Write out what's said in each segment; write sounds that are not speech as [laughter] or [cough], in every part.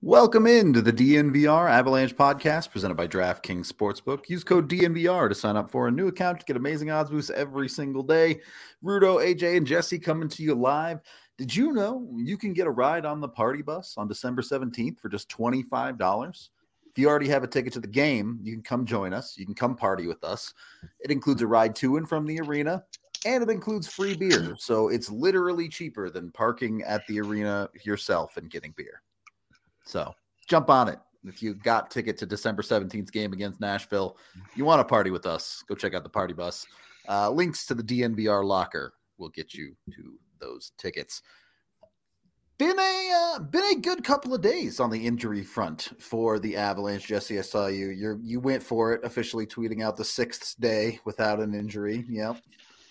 Welcome into the DNVR Avalanche podcast presented by DraftKings Sportsbook. Use code DNVR to sign up for a new account to get amazing odds boosts every single day. Rudo, AJ, and Jesse coming to you live. Did you know you can get a ride on the party bus on December 17th for just $25? If you already have a ticket to the game, you can come join us. You can come party with us. It includes a ride to and from the arena, and it includes free beer. So it's literally cheaper than parking at the arena yourself and getting beer. So jump on it. If you got ticket to December 17th game against Nashville, you want to party with us, go check out the party bus. Uh, links to the DNVR locker will get you to those tickets. Been a uh, been a good couple of days on the injury front for the Avalanche. Jesse, I saw you. You you went for it, officially tweeting out the sixth day without an injury. Yep.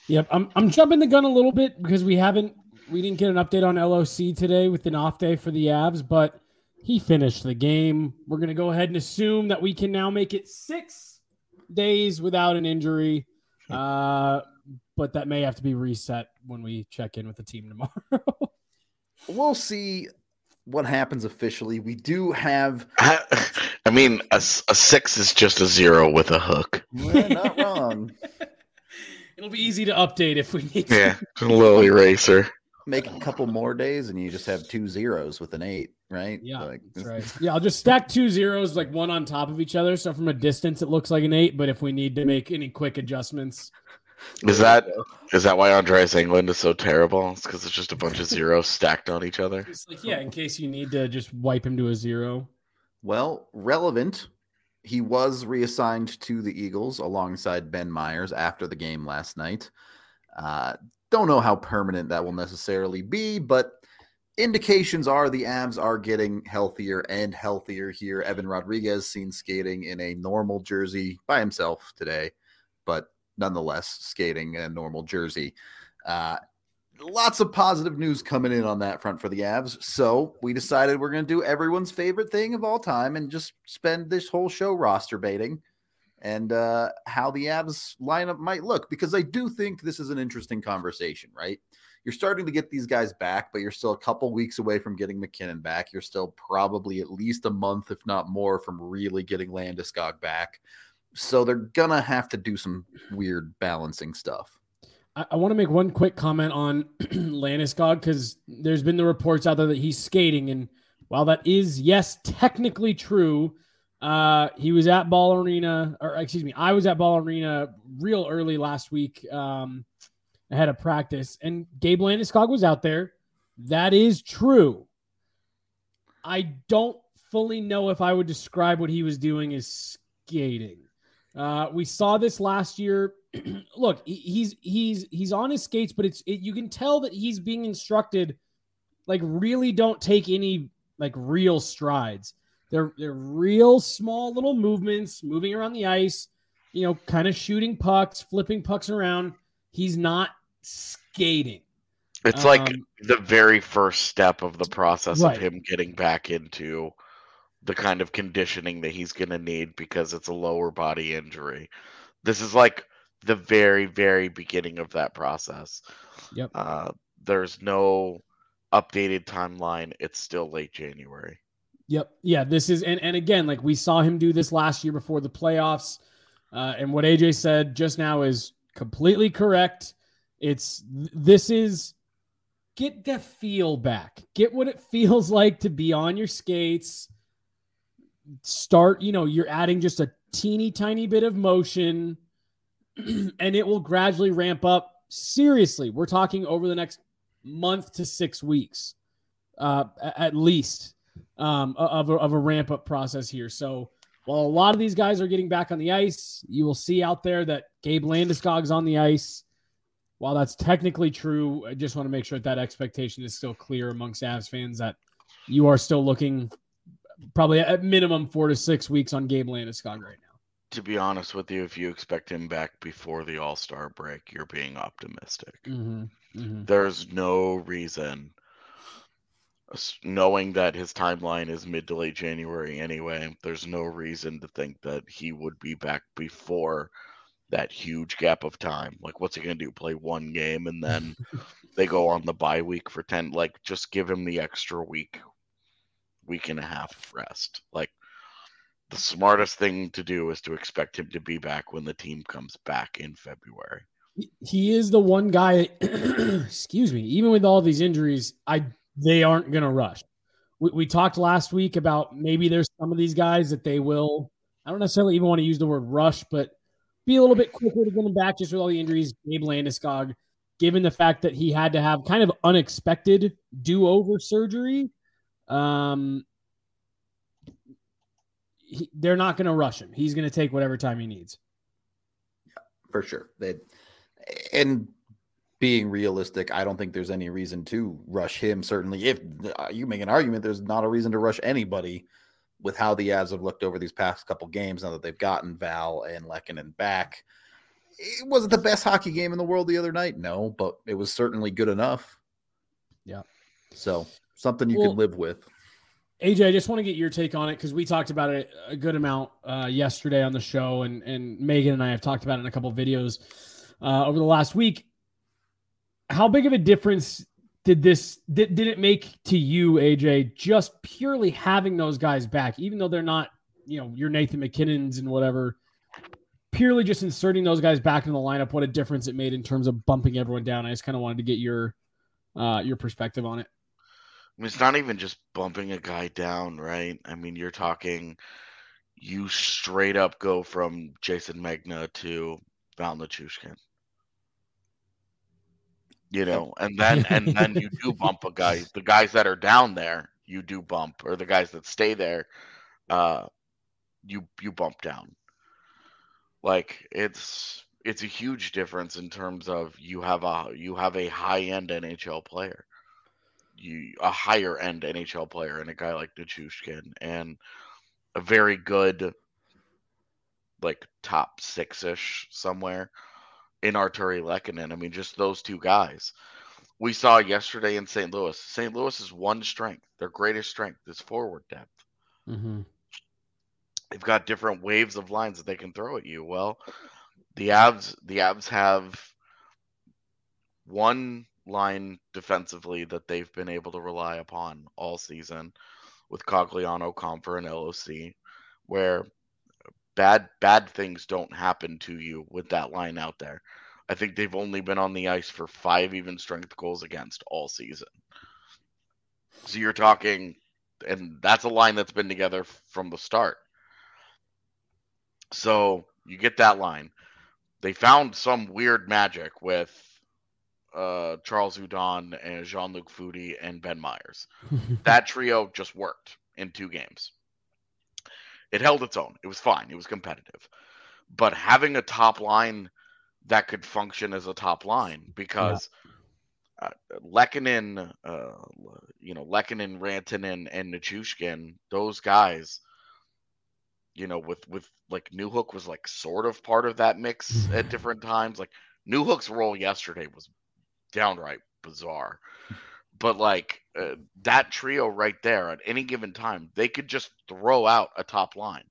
Yep. I'm I'm jumping the gun a little bit because we haven't we didn't get an update on LOC today with an off day for the Avs, but he finished the game. We're going to go ahead and assume that we can now make it six days without an injury. Uh, but that may have to be reset when we check in with the team tomorrow. [laughs] we'll see what happens officially. We do have. [laughs] I mean, a, a six is just a zero with a hook. We're not wrong. [laughs] It'll be easy to update if we need to. Yeah, a little eraser make a couple more days and you just have two zeros with an eight, right? Yeah, like, that's right. Yeah, I'll just stack two zeros like one on top of each other. So from a distance, it looks like an eight. But if we need to make any quick adjustments, is that is that why Andreas Englund is so terrible? It's because it's just a bunch of zeros stacked on each other. It's like yeah, in case you need to just wipe him to a zero. Well, relevant. He was reassigned to the Eagles alongside Ben Meyers after the game last night. Uh, don't know how permanent that will necessarily be, but indications are the Avs are getting healthier and healthier here. Evan Rodrigues seen skating in a normal jersey by himself today, but nonetheless skating in a normal jersey. Uh, lots of positive news coming in on that front for the Avs. So we decided we're going to do everyone's favorite thing of all time and just spend this whole show roster baiting and uh, how the Avs lineup might look because I do think this is an interesting conversation, right? You're starting to get these guys back, but you're still a couple weeks away from getting MacKinnon back. You're still probably at least a month, if not more, from really getting Landeskog back. So they're gonna have to do some weird balancing stuff. I, I want to make one quick comment on [clears throat] Landeskog because there's been the reports out there that he's skating, and while that is yes technically true, uh, he was at Ball Arena, or excuse me, I was at Ball Arena real early last week um, ahead of practice, and Gabe Landeskog was out there. That is true. I don't fully know if I would describe what he was doing as skating. Uh, we saw this last year. [clears throat] Look, he's he's he's on his skates, but it's it, you can tell that he's being instructed like really don't take any like real strides. They're they're real small little movements, moving around the ice, you know, kind of shooting pucks, flipping pucks around. He's not skating. It's um, like the very first step of the process right. of him getting back into the kind of conditioning that he's going to need because it's a lower body injury. This is like the very, very beginning of that process. Yep. Uh, there's no updated timeline. It's still late January. Yep. Yeah. This is and and again, like we saw him do this last year before the playoffs. Uh, and what AJ said just now is completely correct. It's this is get the feel back. Get what it [laughs] feels like to be on your skates. Start, you know, you're adding just a teeny tiny bit of motion [clears throat] and it will gradually ramp up. Seriously, we're talking over the next month to 6 weeks uh, at least um, of, a, of a ramp up process here. So while a lot of these guys are getting back on the ice, you will see out there that Gabe Landeskog's on the ice. While that's technically true, I just want to make sure that that expectation is still clear amongst Avs fans that you are still looking probably at minimum four to six weeks on Gabe Landeskog right now. To be honest with you, if you expect him back before the All Star break, you're being optimistic. Mm-hmm. Mm-hmm. There's no reason, knowing that his timeline is mid to late January anyway, there's no reason to think that he would be back before that huge gap of time. Like, what's he going to do? Play one game and [laughs] then they go on the bye week for 10? Like, just give him the extra week, week and a half of rest. Like, the smartest thing to do is to expect him to be back when the team comes back in February. He is the one guy, [clears throat] excuse me, even with all these injuries, I they aren't going to rush. We, we talked last week about maybe there's some of these guys that they will, I don't necessarily even want to use the word rush, but be a little bit quicker to get him back just with all the injuries. Gabe Landeskog, given the fact that he had to have kind of unexpected do over surgery, um, he, they're not going to rush him. He's going to take whatever time he needs. Yeah, for sure. They, and being realistic, I don't think there's any reason to rush him. Certainly, if uh, you make an argument, there's not a reason to rush anybody with how the Avs have looked over these past couple games now that they've gotten Val and Lehkonen back. It wasn't the best hockey game in the world the other night, no, but it was certainly good enough. Yeah. So something you well, can live with. AJ, I just want to get your take on it because we talked about it a good amount uh, yesterday on the show, and and Megan and I have talked about it in a couple videos uh, over the last week. How big of a difference did this did, did it make to you aj just purely having those guys back even though they're not you know your nathan mackinnons and whatever purely just inserting those guys back in the lineup what a difference it made in terms of bumping everyone down. I just kind of wanted to get your uh your perspective on it. I mean, it's not even just bumping a guy down right? I mean you're talking you straight up go from jayson megna to val Nichushkin you know, and then and then you do bump a guy. The guys that are down there, you do bump, or the guys that stay there, uh, you you bump down. Like it's it's a huge difference in terms of you have a you have a high end NHL player, you a higher end NHL player, and a guy like Nichushkin, and a very good, like top six ish somewhere in Artturi Lehkonen. I mean, just those two guys. We saw yesterday in St. Louis. St. Louis is one strength. Their greatest strength is forward depth. Mm-hmm. They've got different waves of lines that they can throw at you. Well, the Avs, the Avs have one line defensively that they've been able to rely upon all season with Cogliano, Compher, and LOC, where bad bad things don't happen to you with that line out there. I think they've only been on the ice for five even strength goals against all season. So you're talking, and that's a line that's been together from the start. So you get that line. They found some weird magic with uh, Charles Hudon and Jean Luc Foudy and Ben Meyers. [laughs] that trio just worked in two games. It held its own. It was fine. It was competitive. But having a top line that could function as a top line because yeah. uh, Lehkonen, uh, you know, Lehkonen, Rantanen, and Nichushkin, those guys, you know, with with like Newhook was like sort of part of that mix at different times. Like Newhook's role yesterday was downright bizarre [laughs] but like uh, that trio right there at any given time, they could just throw out a top line,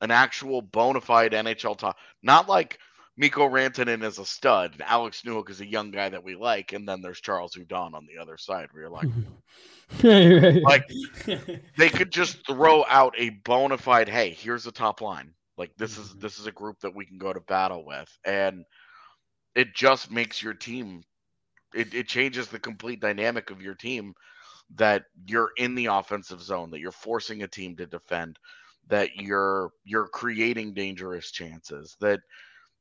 an actual bona fide NHL top, not like Mikko Rantanen is a stud and Alex Newhook is a young guy that we like, and then there's Charles Hudon on the other side where you're like, [laughs] like they could just throw out a bona fide, hey, here's a top line. Like this is mm-hmm. this is a group that we can go to battle with, and it just makes your team it, it changes the complete dynamic of your team that you're in the offensive zone, that you're forcing a team to defend, that you're you're creating dangerous chances, that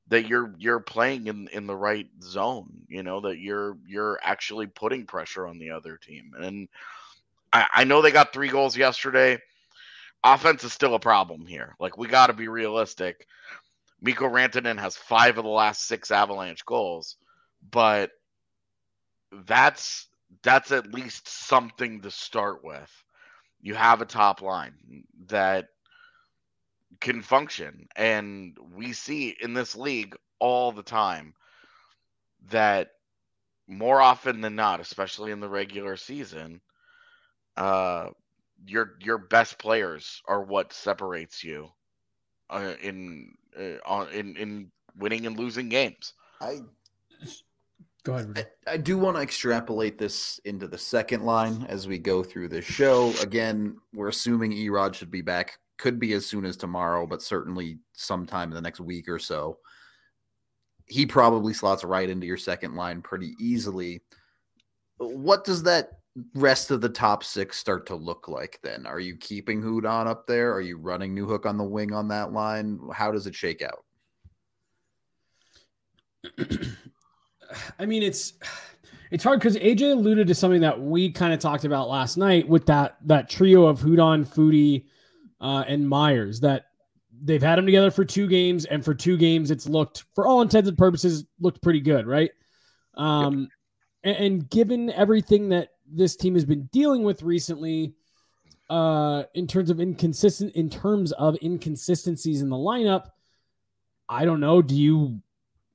that you're you're playing in in the right zone, you know, that you're you're actually putting pressure on the other team. And I, I know they got three goals yesterday. Offense is still a problem here. Like we got to be realistic. Mikko Rantanen has five of the last six Avalanche goals, but that's that's at least something to start with. You have a top line that can function, and we see in this league all the time that more often than not, especially in the regular season, uh, your your best players are what separates you uh, in uh, in in winning and losing games. I go ahead. I, I do want to extrapolate this into the second line as we go through this show. Again, we're assuming Erod should be back. Could be as soon as tomorrow, but certainly sometime in the next week or so. He probably slots right into your second line pretty easily. What does that rest of the top six start to look like then? Are you keeping Hudon up there? Are you running Newhook on the wing on that line? How does it shake out? [clears throat] I mean, it's it's hard because AJ alluded to something that we kind of talked about last night with that that trio of Hudon, Foudy, uh, and Meyers. That they've had them together for two games, and for two games, it's looked, for all intents and purposes, looked pretty good, right? Um, yep. and, and given everything that this team has been dealing with recently uh in terms of inconsistent in terms of inconsistencies in the lineup i don't know do you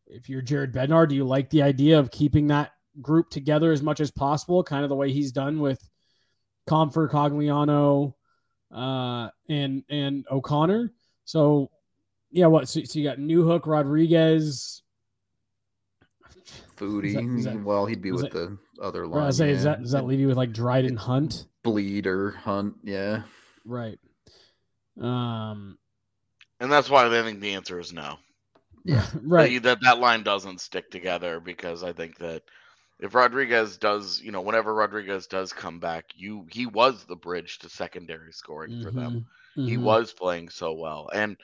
if you're jared bednar do you like the idea of keeping that group together as much as possible kind of the way he's done with Compher, Cogliano, uh, and and O'Connor. So, yeah, what? So, so you got Newhook, Rodrigues, Foudy. Is that, is that, well, he'd be with that, the other line. I say, yeah. does that does that leave you with like Dryden Hunt? Bleeder Hunt, yeah. Right. Um and that's why I think the answer is no. Yeah. [laughs] right. That, that line doesn't stick together because I think that if Rodrigues does, you know, whenever Rodrigues does come back, you he was the bridge to secondary scoring mm-hmm. for them. Mm-hmm. He was playing so well. And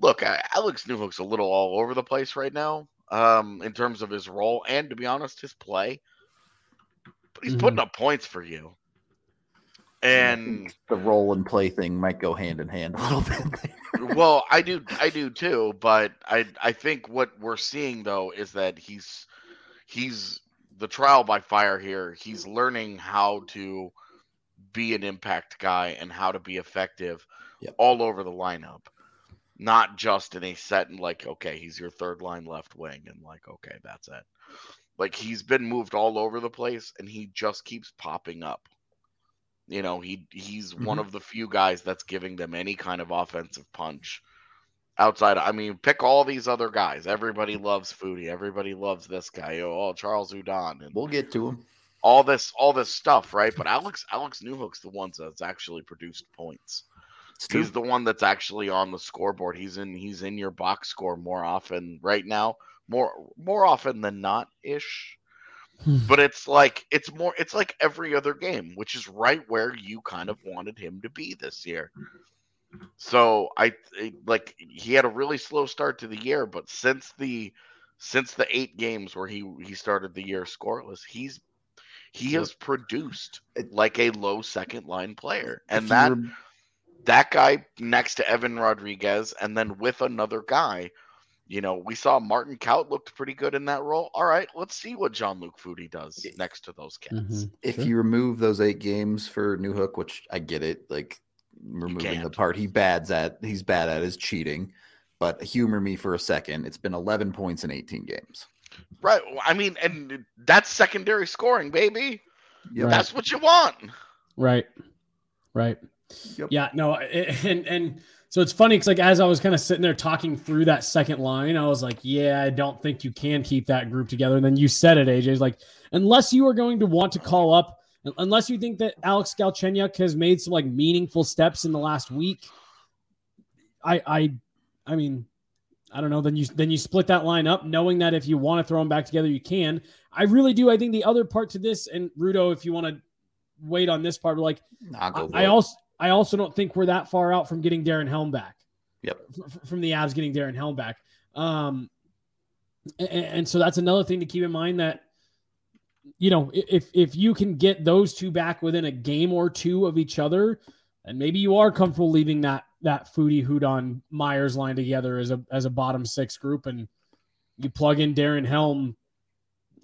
look, Alex Newhook's a little all over the place right now um, in terms of his role and, to be honest, his play. But he's mm-hmm. putting up points for you. And the role and play thing might go hand in hand a little bit. [laughs] well, I do, I do too. But I, I think what we're seeing though is that he's, he's the trial by fire here. He's learning how to be an impact guy and how to be effective yep. all over the lineup not just in a set and like okay he's your third line left wing and like okay that's it like he's been moved all over the place and he just keeps popping up you know he he's mm-hmm. one of the few guys that's giving them any kind of offensive punch outside i mean pick all these other guys everybody loves Foudy. everybody loves this guy oh charles Hudon and we'll get to him all this all this stuff right but alex alex newhook's the ones that's actually produced points He's the one that's actually on the scoreboard. He's in he's in your box score more often right now, more more often than not ish. Hmm. but it's like it's more it's like every other game, which is right where you kind of wanted him to be this year. So I like he had a really slow start to the year, but since the since the eight games where he he started the year scoreless, he's he has produced like a low second line player, and that that guy next to Evan Rodrigues, and then with another guy. You know, we saw Martin Kaut looked pretty good in that role. All right, let's see what Jean-Luc Foudy does next to those cats. Mm-hmm. If sure. you remove those eight games for Newhook, which I get it, like removing the part he bad's at, he's bad at is cheating. But humor me for a second. It's been 11 points in 18 games. Right. I mean, and that's secondary scoring, baby. Yep. That's what you want. Right. Right. Yep. Yeah, no, and and so it's funny because like as I was kind of sitting there talking through that second line, I was like, yeah, I don't think you can keep that group together. And then you said it, AJ, like unless you are going to want to call up, unless you think that Alex Galchenyuk has made some like meaningful steps in the last week, I I I mean. I don't know. Then you then you split that line up, knowing that if you want to throw them back together, you can. I really do. I think the other part to this, and Rudo, if you want to wait on this part, like I, I also I also don't think we're that far out from getting Darren Helm back. Yep. F- from the Avs getting Darren Helm back. Um, and, and, so that's another thing to keep in mind that you know, if if you can get those two back within a game or two of each other, and maybe you are comfortable leaving that that Foudy Hudon Meyers line together as a as a bottom six group, and you plug in Darren Helm,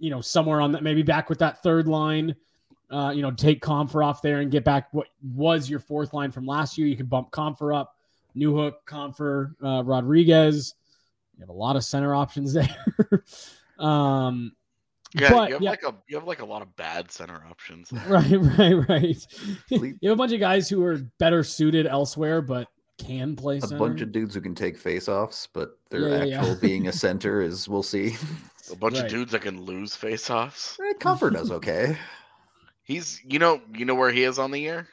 you know, somewhere on that, maybe back with that third line. Uh, you know, take Compher off there and get back what was your fourth line from last year. You can bump Compher up, Newhook, Compher, uh, Rodrigues. You have a lot of center options [laughs] there. um, yeah, but, you have yeah. like a you have like a lot of bad center options. [laughs] Right, right, right. [laughs] you have a bunch of guys who are better suited elsewhere, but can play. A bunch of dudes who can take faceoffs, but their yeah, actual yeah. being a center is we'll see. A bunch right. of dudes that can lose faceoffs. Eh, Compher does okay. He's you know you know where he is on the year.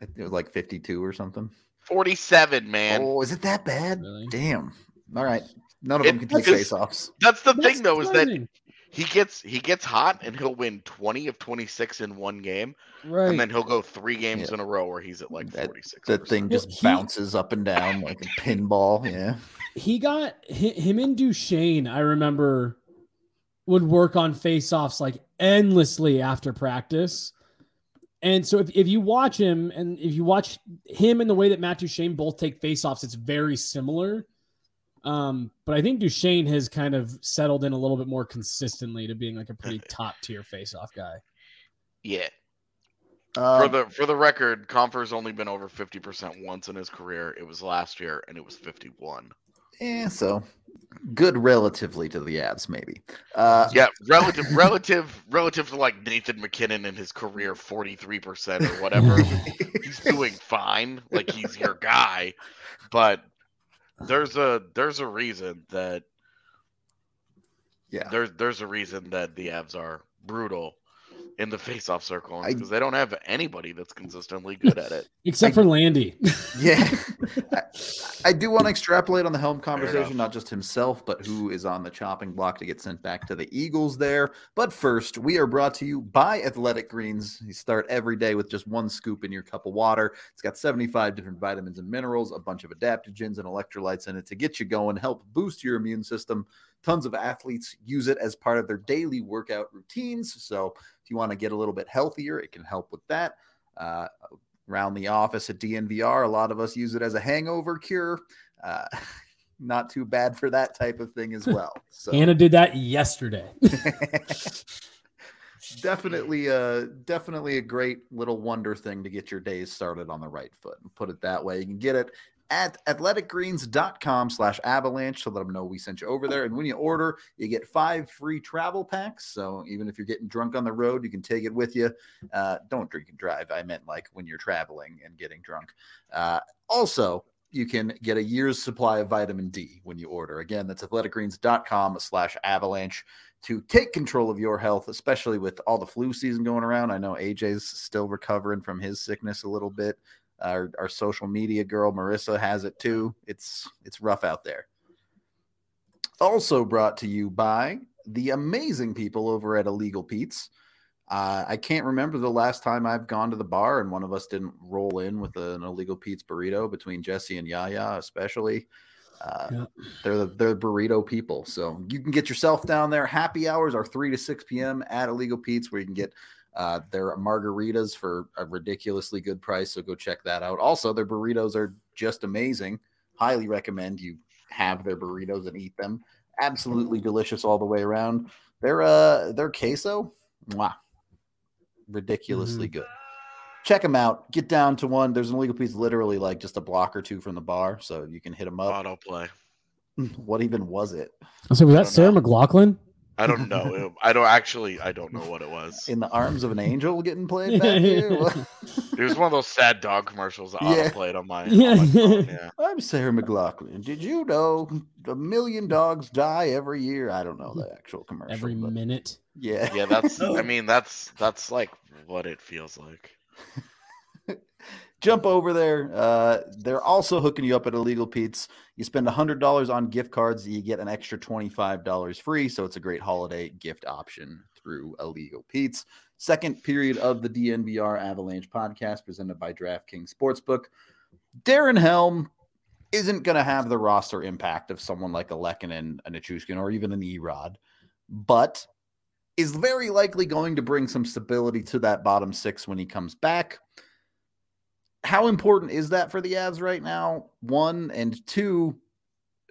It was like fifty two or something. Forty seven, man. Oh, is it that bad? Really? Damn. All right. None of it, them can take faceoffs. That's the that's thing, though, is that he gets he gets hot and he'll win 20 of 26 in one game right and then he'll go three games yeah. in a row where he's at like 46 that, thing just he, bounces up and down like a pinball yeah he got him and duchene i remember would work on face-offs like endlessly after practice and so if, if you watch him and if you watch him and the way that matt duchene both take face-offs it's very similar um, but I think Duchene has kind of settled in a little bit more consistently to being like a pretty [laughs] top tier face off guy. Yeah. Um, for the for the record, Compher's only been over fifty percent once in his career. It was last year, and it was fifty one. Yeah, so good relatively to the Avs, maybe. Uh, yeah, relative, relative, relative to like Nathan MacKinnon in his career, forty three percent or whatever. [laughs] he's doing fine, like he's your guy, but there's a there's a reason that yeah there's there's a reason that the Avs are brutal in the face-off circle because they don't have anybody that's consistently [laughs] good at it except I, for Landy. yeah, [laughs] I, I, do want to extrapolate on the Helm conversation, not just himself, but who is on the chopping block to get sent back to the Eagles. There, but first, we are brought to you by Athletic Greens. You start every day with just one scoop in your cup of water. It's got 75 different vitamins and minerals, a bunch of adaptogens and electrolytes in it to get you going, help boost your immune system. Tons of athletes use it as part of their daily workout routines. So if you want to get a little bit healthier, it can help with that. Uh, around the office at DNVR, a lot of us use it as a hangover cure. Uh, [laughs] not too bad for that type of thing as well. So Anna did that yesterday. [laughs] [laughs] definitely a definitely a great little wonder thing to get your days started on the right foot. and Put it that way. You can get it at athleticgreens.com slash avalanche to let them know we sent you over there. And when you order, you get five free travel packs. So even if you're getting drunk on the road, you can take it with you. Uh, don't drink and drive. I meant like when you're traveling and getting drunk. Uh, also, you can get a year's supply of vitamin D when you order. Again, that's athleticgreens.com slash avalanche to take control of your health, especially with all the flu season going around. I know AJ's still recovering from his sickness a little bit. Our, our social media girl Marissa has it too. It's it's rough out there. Also brought to you by the amazing people over at Illegal Pete's. Uh, I can't remember the last time I've gone to the bar and one of us didn't roll in with an Illegal Pete's burrito between Jesse and Yaya, especially. Uh, yeah. They're the they're burrito people, so you can get yourself down there. Happy hours are three to six p.m. at Illegal Pete's, where you can get uh, their margaritas for a ridiculously good price, so go check that out. Also, their burritos are just amazing. Highly recommend you have their burritos and eat them. Absolutely delicious all the way around. Their uh their queso, mwah, ridiculously mm-hmm. good. Check them out. Get down to one. There's an illegal pete's literally like just a block or two from the bar, so you can hit them up. Auto play. what even was it? I So was that Sarah know. McLachlan? I don't know. [laughs] I don't actually. I don't know what it was. In the arms of an angel, getting played [laughs] back here. it was one of those sad dog commercials that yeah. played on my. Yeah. On my phone, yeah. I'm Sarah McLachlan. Did you know a million dogs die every year? I don't know the actual commercial. Every but... minute. Yeah. Yeah. That's. [laughs] Oh. I mean, that's that's like what it feels like jump over there. Uh, they're also hooking you up at Illegal Pete's. You spend $100 on gift cards, you get an extra $25 free. So it's a great holiday gift option through Illegal Pete's. Second period of the DNVR Avalanche podcast presented by DraftKings Sportsbook. Darren Helm isn't going to have the roster impact of someone like a Lehkonen, a Nichushkin, or even an Erod. But is very likely going to bring some stability to that bottom six when he comes back. How important is that for the Avs right now? One and two,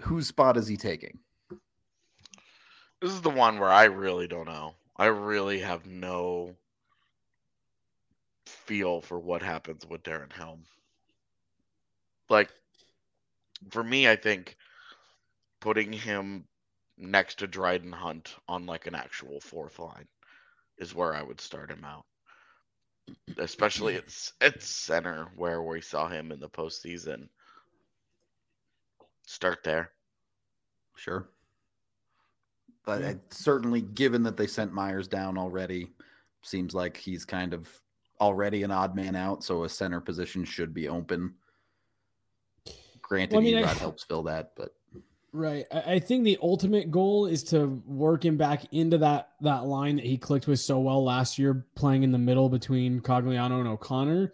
whose spot is he taking? This is the one where I really don't know. I really have no feel for what happens with Darren Helm. Like, for me, I think putting him next to Dryden Hunt on like an actual fourth line is where I would start him out. Especially at, at center where we saw him in the postseason. Start there. Sure. But yeah. certainly, given that they sent Meyers down already, seems like he's kind of already an odd man out. So a center position should be open. Granted, well, I mean, helps fill that, but Right. I think the ultimate goal is to work him back into that that line that he clicked with so well last year, playing in the middle between Cogliano and O'Connor.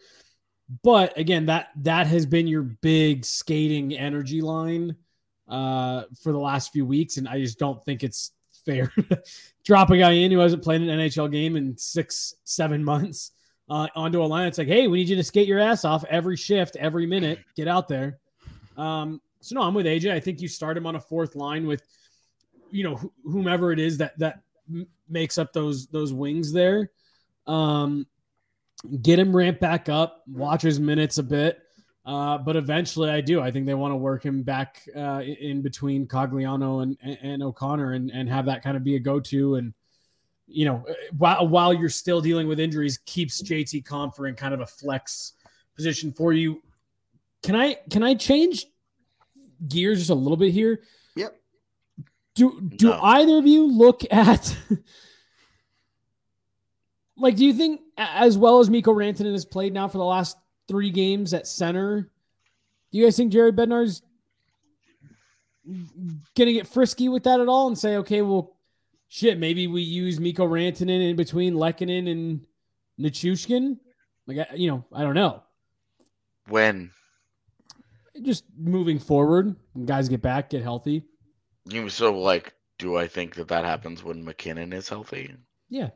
But again, that that has been your big skating energy line uh, for the last few weeks, and I just don't think it's fair [laughs] drop a guy in who hasn't played an NHL game in six, seven months uh, onto a line. It's like, hey, we need you to skate your ass off every shift, every minute. Get out there. Um, so no, I'm with AJ. I think you start him on a fourth line with, you know, wh- whomever it is that that m- makes up those those wings there. Um, get him ramped back up, watch his minutes a bit. Uh, but eventually, I do. I think they want to work him back uh, in between Cogliano and, and, O'Connor, and, and have that kind of be a go-to. And you know, while while you're still dealing with injuries, keeps JT Compher in kind of a flex position for you. Can I can I change gears just a little bit here. Yep. Do do no. either of you look at [laughs] like do you think as well as Mikko Rantanen has played now for the last three games at center, do you guys think Jared Bednar's gonna get frisky with that at all and say, okay, well shit, maybe we use Mikko Rantanen in between Lehkonen and Nichushkin? Like you know, I don't know. When just moving forward, guys get back, get healthy. You so like, do I think that that happens when MacKinnon is healthy? Yeah.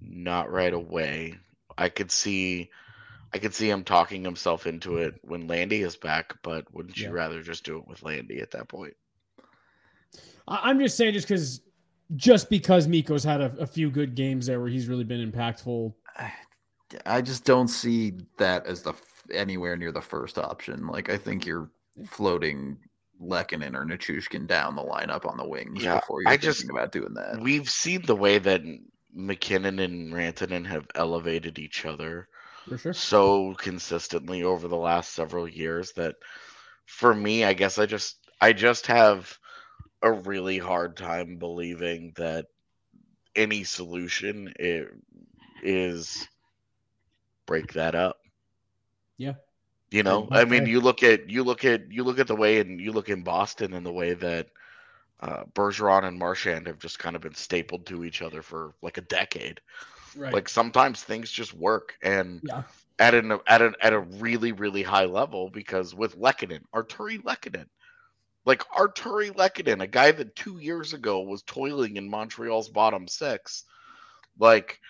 Not right away. I could see, I could see him talking himself into it when Landy is back. But wouldn't you rather just do it with Landy at that point? I'm just saying, just because, just because Mikko's had a, a few good games there where he's really been impactful. I just don't see that as the anywhere near the first option. Like I think you're floating Lehkonen or Nichushkin down the lineup on the wings yeah, before you're I thinking just, about doing that. We've seen the way that MacKinnon and Rantanen have elevated each other sure. so consistently over the last several years that for me, I guess I just I just have a really hard time believing that any solution is break that up. Yeah. You know, I mean, you look at you look at you look at the way and you look in Boston and the way that uh, Bergeron and Marchand have just kind of been stapled to each other for like a decade. Right. Like sometimes things just work, and yeah. at an at an at a really really high level because with Lehkonen, Artturi Lehkonen, like Artturi Lehkonen, a guy that two years ago was toiling in Montreal's bottom six, like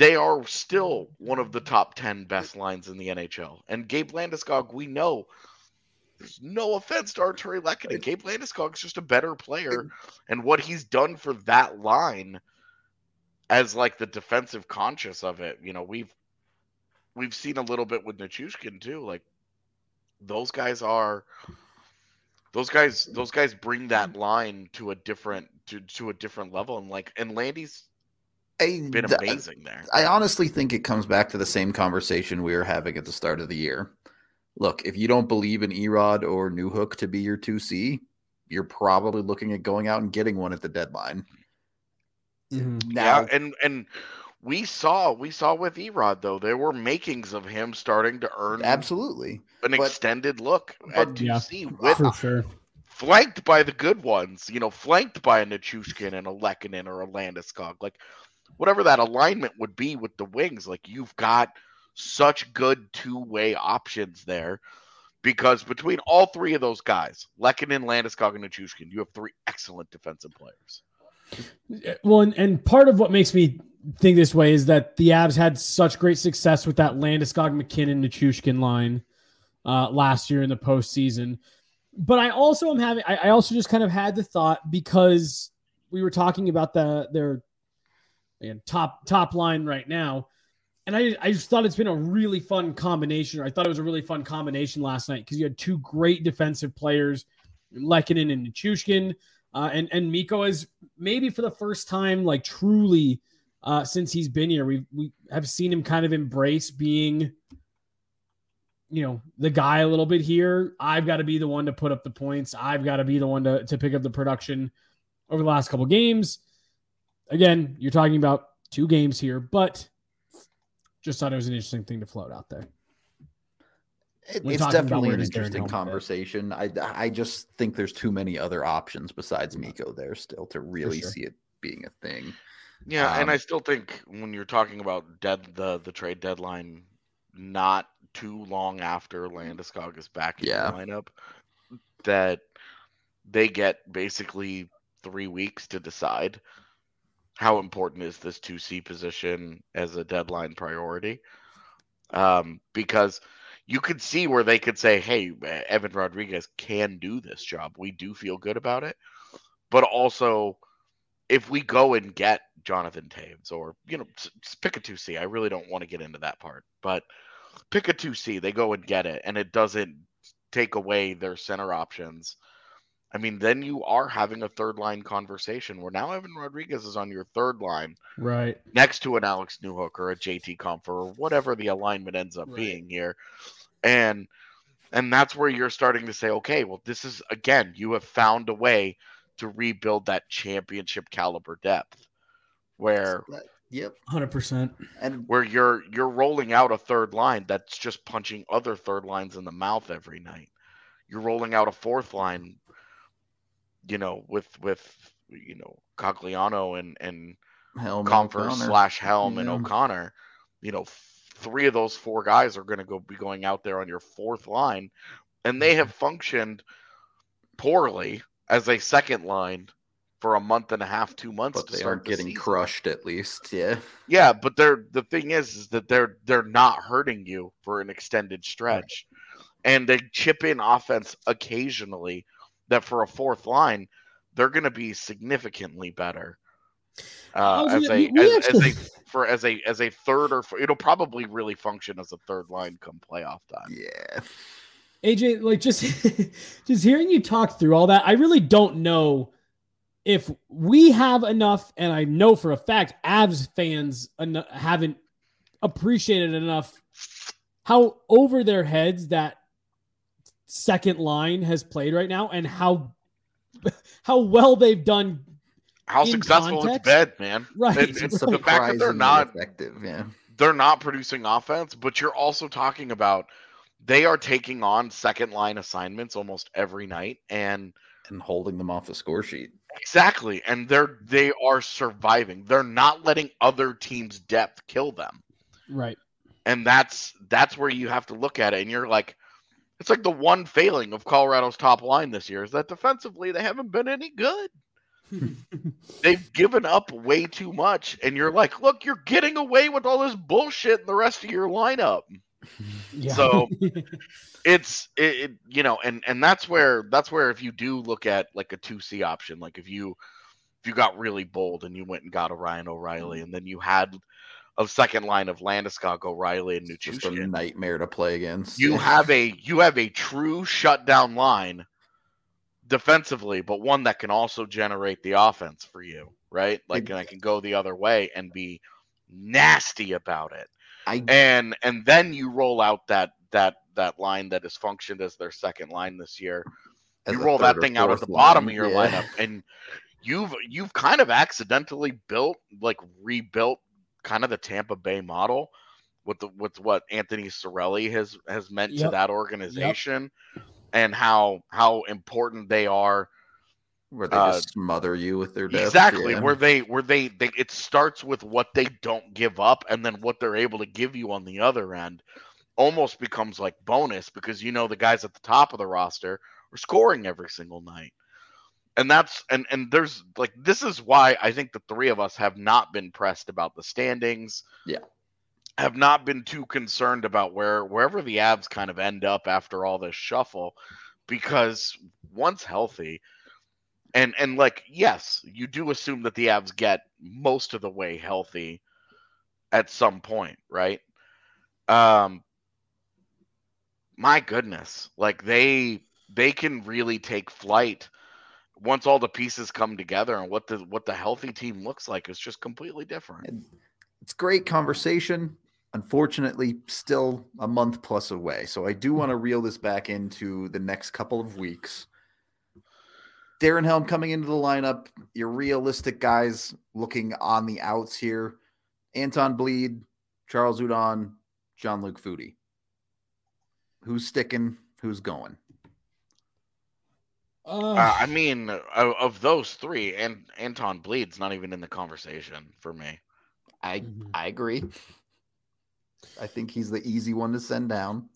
they are still mm-hmm. one of the top 10 best lines in the NHL. And Gabe Landeskog, we know there's no offense to Artturi Lehkonen. Gabe Landeskog is just a better player. And what he's done for that line as like the defensive conscious of it, you know, we've we've seen a little bit with Nichushkin too. Like those guys are those guys those guys bring that line to a different to, to a different level and like and Landy's I, been amazing there. I honestly think it comes back to the same conversation we were having at the start of the year. Look, if you don't believe in Erod or Newhook to be your 2C, you're probably looking at going out and getting one at the deadline. Mm-hmm. Now, yeah, and and we saw we saw with Erod though there were makings of him starting to earn absolutely an but, extended look but, at 2C yeah, with for sure. flanked by the good ones, you know, flanked by a Nichushkin and a Lehkonen or a Landeskog. Like whatever that alignment would be with the wings. Like you've got such good two way options there because between all three of those guys, Lehkonen, Landeskog, and Nichushkin, you have three excellent defensive players. Well, and, and part of what makes me think this way is that the Avs had such great success with that Landeskog, MacKinnon, Nichushkin line uh, last year in the postseason. But I also am having, I, I also just kind of had the thought because we were talking about the their again, top top line right now. And I, I just thought it's been a really fun combination. Or I thought it was a really fun combination last night because you had two great defensive players, Lehkonen and Nichushkin. Uh, and and Mikko is maybe for the first time, like truly, uh, since he's been here, we we have seen him kind of embrace being, you know, the guy a little bit here. I've got to be the one to put up the points. I've got to be the one to to pick up the production over the last couple games. Again, you're talking about two games here, but just thought it was an interesting thing to float out there. It, it's definitely an interesting conversation. I I just think there's too many other options besides Mikko there still to really sure. see it being a thing. Yeah, um, and I still think when you're talking about dead the the trade deadline, not too long after Landeskog is back in yeah. the lineup, that they get basically three weeks to decide how important is this 2C position as a deadline priority. Um, because you could see where they could say, hey, Evan Rodrigues can do this job. We do feel good about it. But also, if we go and get Jonathan Toews or, you know, pick a 2C, I really don't want to get into that part, but pick a 2C, they go and get it, and it doesn't take away their center options I mean, then you are having a third line conversation where now Evan Rodrigues is on your third line, right, next to an Alex Newhook or a JT Compher or whatever the alignment ends up right. being here, and and that's where you're starting to say, okay, well, this is again, you have found a way to rebuild that championship caliber depth, where Yep. 100%. And where you're you're rolling out a third line that's just punching other third lines in the mouth every night. You're rolling out a fourth line you know, with with you know Cogliano and and Helm Compher slash Helm yeah. and O'Connor, you know, three of those four guys are going to go be going out there on your fourth line, and they have functioned poorly as a second line for a month and a half, two months. But they aren't getting season. crushed, at least. Yeah. Yeah, but they're the thing is, is that they're they're not hurting you for an extended stretch, right. and they chip in offense occasionally that for a fourth line, they're going to be significantly better. Uh, as a as, actually... as, a for as a as a third or it'll probably really function as a third line come playoff time. Yeah. AJ, like just [laughs] just hearing you talk through all that, I really don't know if we have enough, and I know for a fact Avs fans en- haven't appreciated enough how over their heads that second line has played right now and how [laughs] how well they've done how successful context. it's been, man. Right. It, it's the fact that they're not effective, yeah. They're not producing offense, but you're also talking about they are taking on second line assignments almost every night and and holding them off the score sheet. Exactly. And they're they are surviving. They're not letting other teams' depth kill them. Right. And that's that's where you have to look at it and you're like it's like the one failing of Colorado's top line this year is that defensively they haven't been any good. [laughs] They've given up way too much, and you're like, look, you're getting away with all this bullshit in the rest of your lineup. [laughs] Yeah. So [laughs] it's it, it, you know, and and that's where that's where if you do look at like a two C option, like if you if you got really bold and you went and got a Ryan O'Reilly, mm-hmm. and then you had of second line of Landeskog, O'Reilly, and Nichushkin. Just a nightmare to play against. You have a you have a true shutdown line defensively, but one that can also generate the offense for you, right? Like, I can go the other way and be nasty about it. I, and and then you roll out that that that line that has functioned as their second line this year. You roll that thing out at the line, bottom of your yeah. lineup, and you've you've kind of accidentally built like rebuilt kind of the Tampa Bay model with the with what Anthony Cirelli has has meant yep. to that organization yep. and how how important they are where they uh, just smother you with their death. Exactly. Yeah. Where they where they, they it starts with what they don't give up and then what they're able to give you on the other end almost becomes like bonus because you know the guys at the top of the roster are scoring every single night. And that's and and there's like this is why I think the three of us have not been pressed about the standings. Yeah. Have not been too concerned about where wherever the Avs kind of end up after all this shuffle because once healthy and and like yes, you do assume that the Avs get most of the way healthy at some point, right? Um my goodness, like they they can really take flight once all the pieces come together and what the what the healthy team looks like is just completely different. It's great conversation. Unfortunately, still a month plus away. So I do hmm. want to reel this back into the next couple of weeks. Darren Helm coming into the lineup, your realistic guys looking on the outs here. Anton Blidh, Charles Hudon, Jean Luc Foudy. Who's sticking? Who's going? Uh, uh, I mean, of, of, those three, and Anton Blidh's not even in the conversation for me. I mm-hmm. I agree. I think he's the easy one to send down.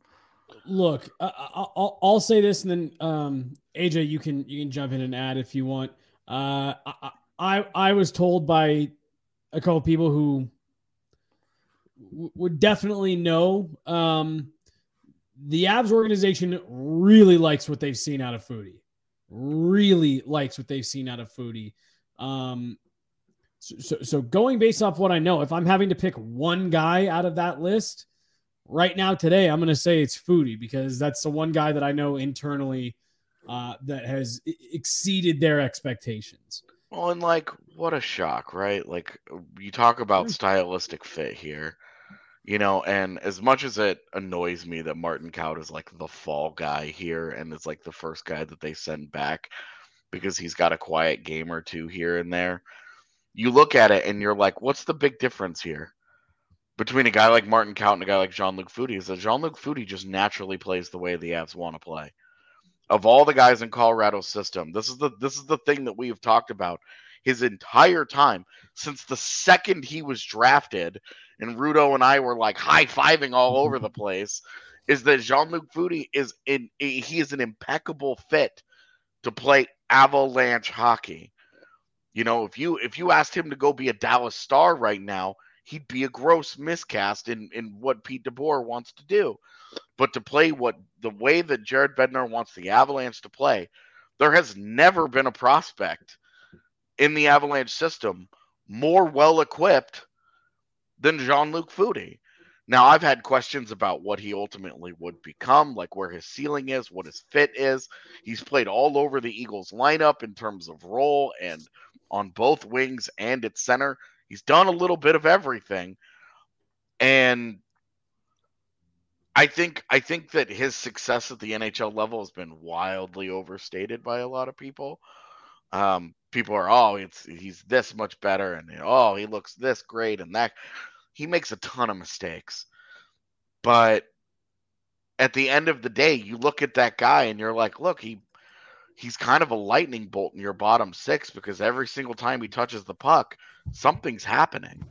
Look, I, will I'll say this, and then um, AJ, you can you can jump in and add if you want. Uh, I, I I was told by a couple of people who w- would definitely know um, the Avs organization really likes what they've seen out of Foudy really likes what they've seen out of Foudy. Um, so, so, so going based off what I know, if I'm having to pick one guy out of that list right now today, I'm going to say it's Foudy because that's the one guy that I know internally uh, that has exceeded their expectations. Well, and like, what a shock, right? Like, you talk about stylistic fit here you know and as much as it annoys me that martin kaut is like the fall guy here and is like the first guy that they send back because he's got a quiet game or two here and there you look at it and you're like what's the big difference here? Between a guy like martin kaut and a guy like jean-luc foudy is that jean-luc foudy just naturally plays the way the avs want to play. Of all the guys in colorado's system this is the this is the thing that we have talked about his entire time since the second he was drafted and Rudo and I were like high fiving all [laughs] over the place, is that Jean Luc Foudy is in he is an impeccable fit to play avalanche hockey. You know, if you if you asked him to go be a Dallas star right now, he'd be a gross miscast in in what Pete DeBoer wants to do. But to play what the way that Jared Bednar wants the Avalanche to play, there has never been a prospect in the Avalanche system more well equipped than Jean Luc Foudy. Now, I've had questions about what he ultimately would become, like where his ceiling is, what his fit is. He's played all over the Eagles lineup in terms of role and on both wings and at center. He's done a little bit of everything. And I think I think that his success at the NHL level has been wildly overstated by a lot of people. Um, people are, oh, it's he's this much better, and oh, he looks this great, and that he makes a ton of mistakes. But at the end of the day, you look at that guy and you're like, look, he he's kind of a lightning bolt in your bottom six because every single time he touches the puck, something's happening.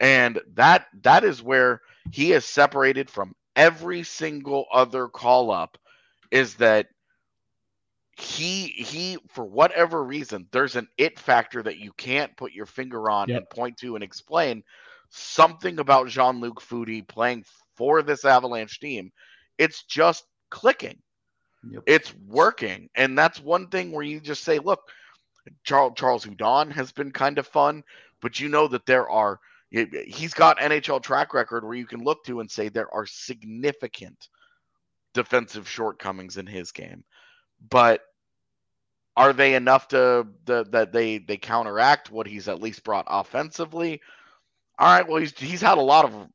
And that that is where he is separated from every single other call up is that he he for whatever reason there's an it factor that you can't put your finger on yep. and point to and explain something about Jean Luc Foudy playing for this Avalanche team. It's just clicking. Yep. It's working. And that's one thing where you just say, look, Charles, Charles Hudon has been kind of fun, but you know that there are, he's got NHL track record where you can look to and say there are significant defensive shortcomings in his game. But are they enough to the, that they they counteract what he's at least brought offensively? All right, well, he's he's had a lot of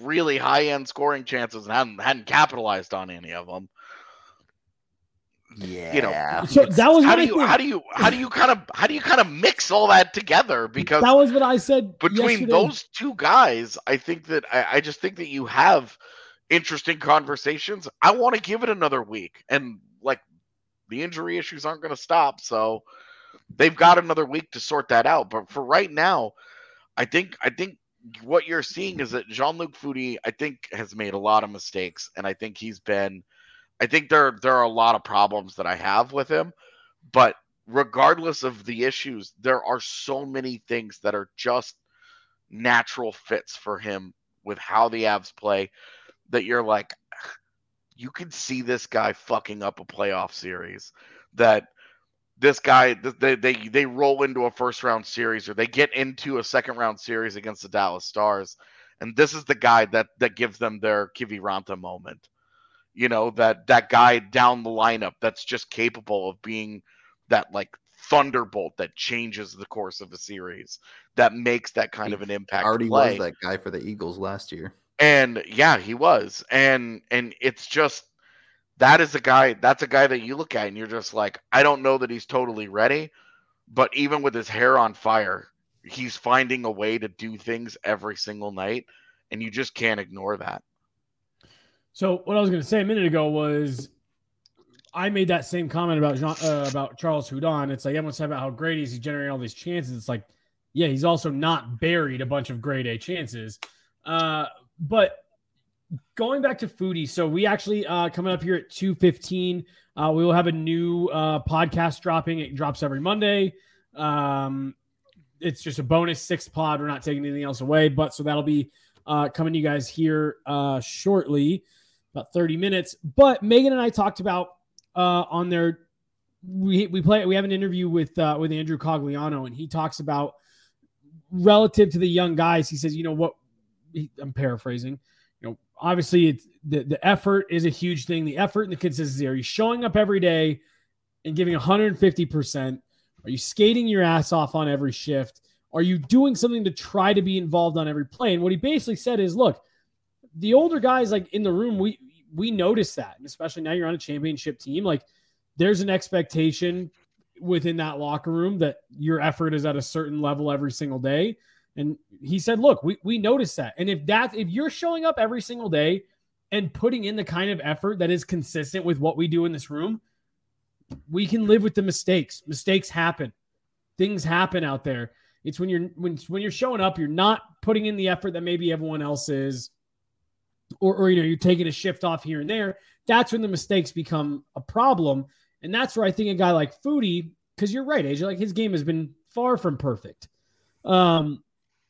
really high end scoring chances and hadn't hadn't capitalized on any of them. Yeah, you know, so that was how do you how do you how do you kind of how do you kind of mix all that together? Because that was what I said between yesterday. those two guys. I think that I, I just think that you have interesting conversations. I want to give it another week, and like the injury issues aren't going to stop, so they've got another week to sort that out. But for right now, I think I think what you're seeing is that Jean-Luc Foudy, I think, has made a lot of mistakes, and I think he's been. I think there there are a lot of problems that I have with him, but regardless of the issues, there are so many things that are just natural fits for him with how the Avs play that you're like, you can see this guy fucking up a playoff series. That this guy they they they roll into a first round series or they get into a second round series against the Dallas Stars, and this is the guy that that gives them their Kiviranta moment. You know that that guy down the lineup that's just capable of being that like thunderbolt that changes the course of a series that makes that kind he of an impact. Already play. was that guy for the Eagles last year. And yeah, he was. And and it's just that is a guy that's a guy that you look at and you're just like, I don't know that he's totally ready, but even with his hair on fire, he's finding a way to do things every single night, and you just can't ignore that. So what I was going to say a minute ago was I made that same comment about Jean, uh, about Charles Hudon. It's like everyone's talking about how great he's generating all these chances. It's like, yeah, he's also not buried a bunch of grade A chances. Uh, but going back to Foudy, so we actually uh, coming up here at two fifteen. Uh, we will have a new uh, podcast dropping. It drops every Monday. Um, it's just a bonus sixth pod. We're not taking anything else away, but so that'll be uh, coming to you guys here uh, shortly, about thirty minutes. But Megan and I talked about uh, on their we we play we have an interview with with Andrew Cogliano, and he talks about relative to the young guys. He says, you know what? He, I'm paraphrasing obviously it's the, the effort is a huge thing. The effort and the consistency. Are you showing up every day and giving 150%? Are you skating your ass off on every shift? Are you doing something to try to be involved on every play? And what he basically said is, look, the older guys like in the room, we we notice that, and especially now you're on a championship team. Like there's an expectation within that locker room that your effort is at a certain level every single day. And he said, look, we, we noticed that. And if that if you're showing up every single day and putting in the kind of effort that is consistent with what we do in this room, we can live with the mistakes. Mistakes happen. Things happen out there. It's when you're when when you're showing up, you're not putting in the effort that maybe everyone else is, or, or you know, you're taking a shift off here and there. That's when the mistakes become a problem. And that's where I think a guy like Foudy, because you're right, AJ, like his game has been far from perfect. Um,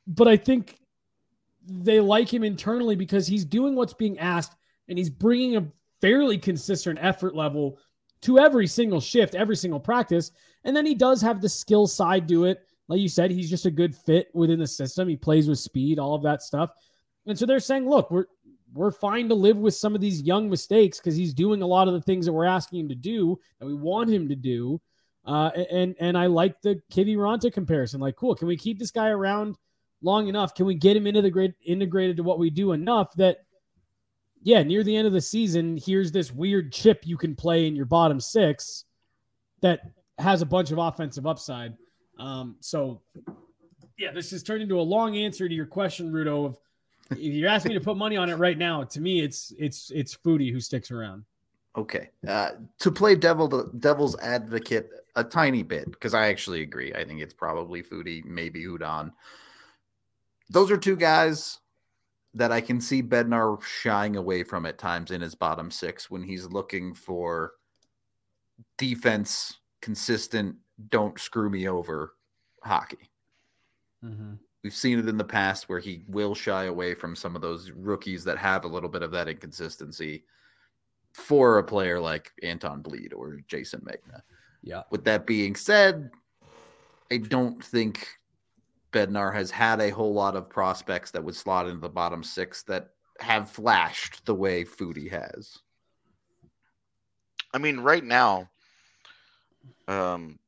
but I think they like him internally because he's doing what's being asked and he's bringing a fairly consistent effort level to every single shift, every single practice. And then he does have the skill side to it. Like you said, he's just a good fit within the system. He plays with speed, all of that stuff. And so they're saying, look, we're we're fine to live with some of these young mistakes because he's doing a lot of the things that we're asking him to do that we want him to do. Uh, and and I like the Kiviranta comparison. Like, cool, can we keep this guy around long enough? Can we get him into the great integrated to what we do enough that yeah, near the end of the season, here's this weird chip you can play in your bottom six that has a bunch of offensive upside. Um, so yeah, this has turned into a long answer to your question, Rudo. Of if you're asking me to put money on it right now, to me, it's it's it's Foudy who sticks around. Okay, uh, to play devil the devil's advocate a tiny bit because I actually agree. I think it's probably Foudy, maybe Hudon those are two guys that I can see Bednar shying away from at times in his bottom six when he's looking for defense, consistent, don't screw me over hockey. Mm-hmm. We've seen it in the past where he will shy away from some of those rookies that have a little bit of that inconsistency for a player like Anton Bleed or Jayson Megna. Yeah. With that being said, I don't think Bednar has had a whole lot of prospects that would slot into the bottom six that have flashed the way Foudy has. I mean, right now, um,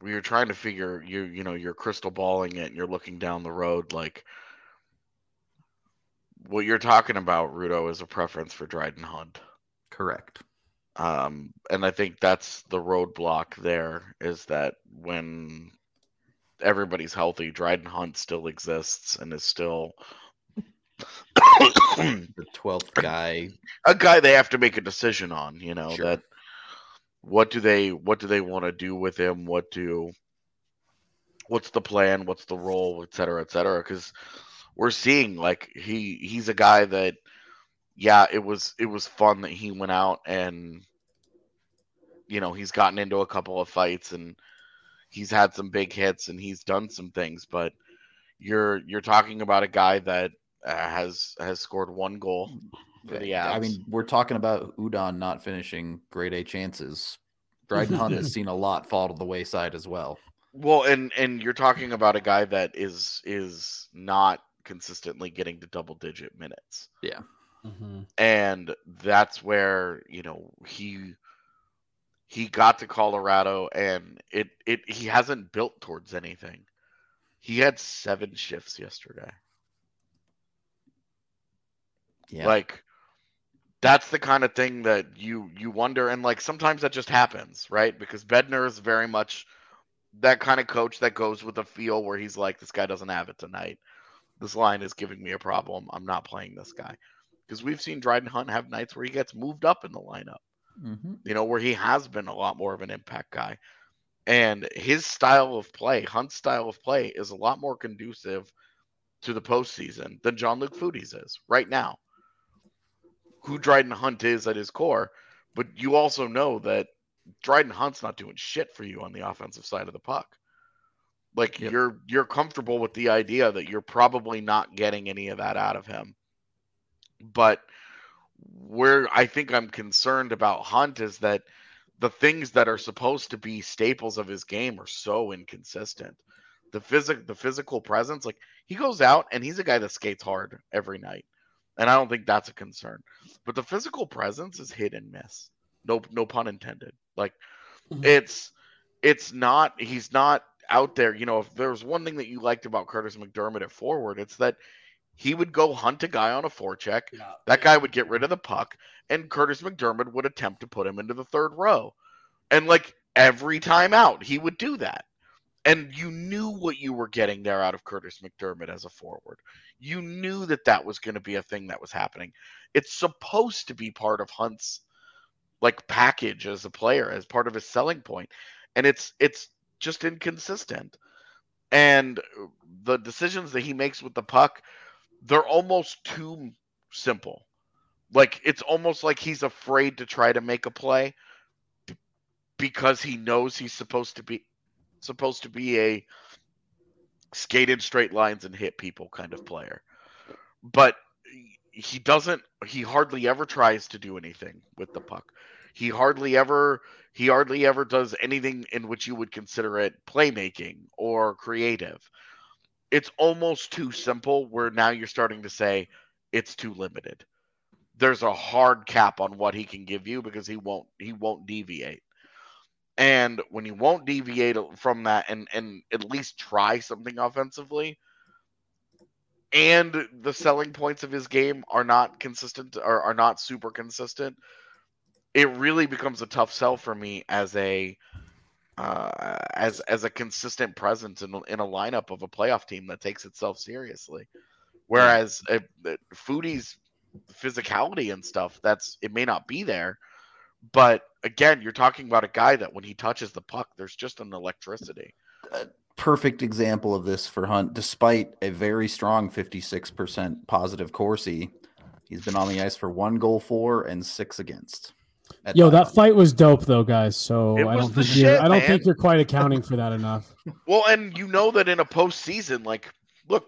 we are trying to figure you you know you're crystal balling it and you're looking down the road like what you're talking about, Rudo, is a preference for Dryden Hunt. Correct. Um, and I think that's the roadblock there is that when everybody's healthy, Dryden Hunt still exists and is still the twelfth guy. A guy they have to make a decision on, you know, sure. that what do they what do they want to do with him? What do what's the plan? What's the role, et cetera, et cetera? Because we're seeing like he he's a guy that yeah, it was it was fun that he went out and you know, he's gotten into a couple of fights and he's had some big hits and he's done some things, but you're you're talking about a guy that uh, has has scored one goal for the Avs. I mean, we're talking about Hudon not finishing grade A chances. Dryden Hunt has [laughs] seen a lot fall to the wayside as well. Well, and and you're talking about a guy that is is not consistently getting to double digit minutes. Yeah. Mm-hmm. And that's where, you know, he he got to Colorado and it it he hasn't built towards anything. He had seven shifts yesterday. Yeah. Like that's the kind of thing that you you wonder and like sometimes that just happens, right? Because Bednar is very much that kind of coach that goes with a feel where he's like this guy doesn't have it tonight. This line is giving me a problem. I'm not playing this guy. Because we've seen Dryden Hunt have nights where he gets moved up in the lineup. Mm-hmm. You know, where he has been a lot more of an impact guy. And his style of play, Hunt's style of play, is a lot more conducive to the postseason than Jean Luc Foudy's is right now who Dryden Hunt is at his core, but you also know that Dryden Hunt's not doing shit for you on the offensive side of the puck. Like yep. you're you're comfortable with the idea that you're probably not getting any of that out of him. But where I think I'm concerned about Hunt is that the things that are supposed to be staples of his game are so inconsistent. The physic the physical presence, like he goes out and he's a guy that skates hard every night. And I don't think that's a concern. But the physical presence is hit and miss. No no pun intended. Like mm-hmm. it's it's not he's not out there. You know, if there's one thing that you liked about Kurtis MacDermid at forward, it's that he would go hunt a guy on a forecheck. Yeah. That guy would get rid of the puck, and Kurtis MacDermid would attempt to put him into the third row. And like every time out, he would do that and you knew what you were getting there out of Kurtis MacDermid as a forward. You knew that that was going to be a thing that was happening. It's supposed to be part of Hunt's like package as a player, as part of his selling point. point, and it's it's just inconsistent. And the decisions that he makes with the puck, they're almost too simple. Like it's almost like he's afraid to try to make a play because he knows he's supposed to be supposed to be a skate in straight lines and hit people kind of player. But he doesn't he hardly ever tries to do anything with the puck. He hardly ever he hardly ever does anything in which you would consider it playmaking or creative. It's almost too simple where now you're starting to say it's too limited. There's a hard cap on what he can give you because he won't he won't deviate. And when you won't deviate from that and, and at least try something offensively, and the selling points of his game are not consistent or are not super consistent, it really becomes a tough sell for me as a uh, as as a consistent presence in, in a lineup of a playoff team that takes itself seriously. Whereas uh, Foudy's physicality and stuff, that's it may not be there, but again, you're talking about a guy that when he touches the puck, there's just an electricity. A perfect example of this for Hunt, despite a very strong 56% positive Corsi, he's been on the ice for one goal for and six against. Yo, that fight was dope though, guys. So I don't think shit, you're I don't man. think you're quite accounting for that enough. [laughs] Well, and you know that in a postseason, like, look,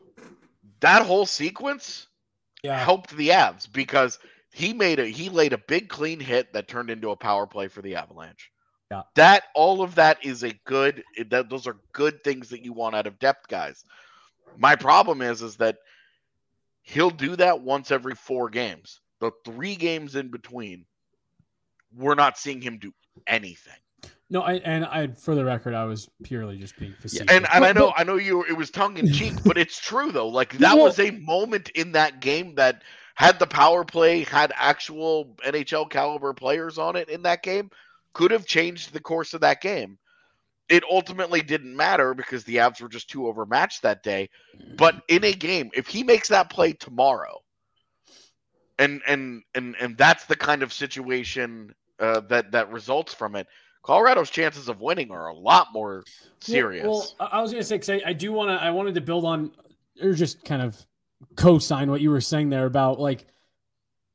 that whole sequence yeah. helped the Avs because he made a he laid a big clean hit that turned into a power play for the Avalanche. Yeah. That all of that is a good that those are good things that you want out of depth guys. My problem is is that he'll do that once every 4 games. The 3 games in between we're not seeing him do anything. No, I, and I, for the record, I was purely just being facetious. And, and I know, I know you. It was tongue in cheek, [laughs] but it's true though. Like that was a moment in that game that had the power play had actual NHL caliber players on it in that game, could have changed the course of that game. It ultimately didn't matter because the Avs were just too overmatched that day. But in a game, if he makes that play tomorrow, and and and and that's the kind of situation uh, that that results from it. Colorado's chances of winning are a lot more serious. well, I was going to say because I, I do want to. I wanted to build on or just kind of co-sign what you were saying there about like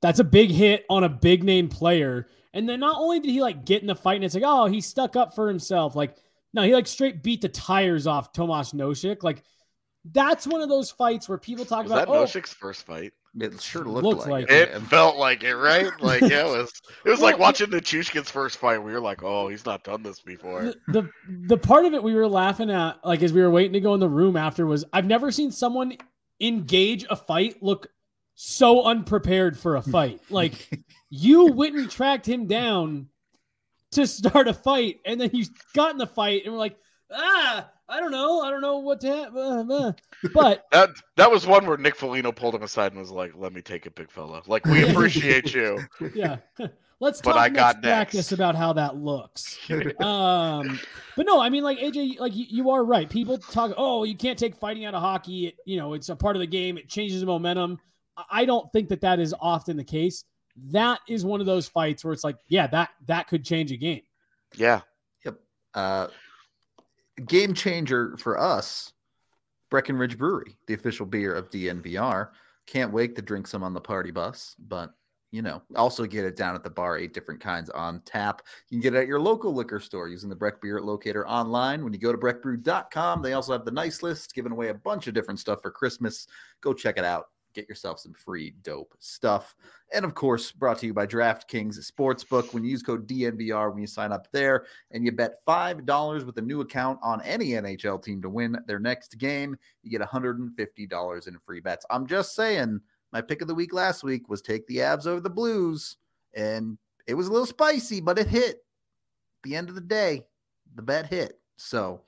that's a big hit on a big name player And then not only did he like get in the fight and it's like, oh, he stuck up for himself. Like, no, he like straight beat the tires off Tomas Nosek. Like, that's one of those fights where people talk Was about that oh, Nosek's first fight? It sure looked, Looks like, like it. It felt like it, right? Like yeah, it [laughs] was. It was like watching the Chushkin's first fight. We were like, oh, he's not done this before. the, the the part of it we were laughing at, like as we were waiting to go in the room after, was I've never seen someone engage a fight look so unprepared for a fight. [laughs] Like you went and tracked him down to start a fight, and then you got in the fight, and we're like, ah, I don't know, I don't know what to have. Uh, uh. But [laughs] That that was one where Nick Foligno pulled him aside and was like, "Let me take it, big fella. Like we [laughs] appreciate you." yeah, [laughs] let's But talk I next got practice next. about how that looks. um, but no, I mean, like AJ, like you, you are right. People talk, oh, you can't take fighting out of hockey. It, you know, it's a part of the game. It changes the momentum. I- I don't think that that is often the case. That is one of those fights where it's like, yeah, that that could change a game. Yeah, Yep. Uh, game changer for us, Breckenridge Brewery, the official beer of DNVR. Can't wait to drink some on the party bus, but you know, also get it down at the bar, eight different kinds on tap. You can get it at your local liquor store using the Breck Beer Locator online. When you go to breckbrew.com, they also have the nice list giving away a bunch of different stuff for Christmas. Go check it out. Get yourself some free dope stuff. And of course, brought to you by DraftKings Sportsbook. When you use code DNVR when you sign up there and you bet $5 with a new account on any NHL team to win their next game, you get $150 in free bets. I'm just saying, my pick of the week last week was take the Avs over the Blues, and it was a little spicy, but it hit. At the end of the day, the bet hit. So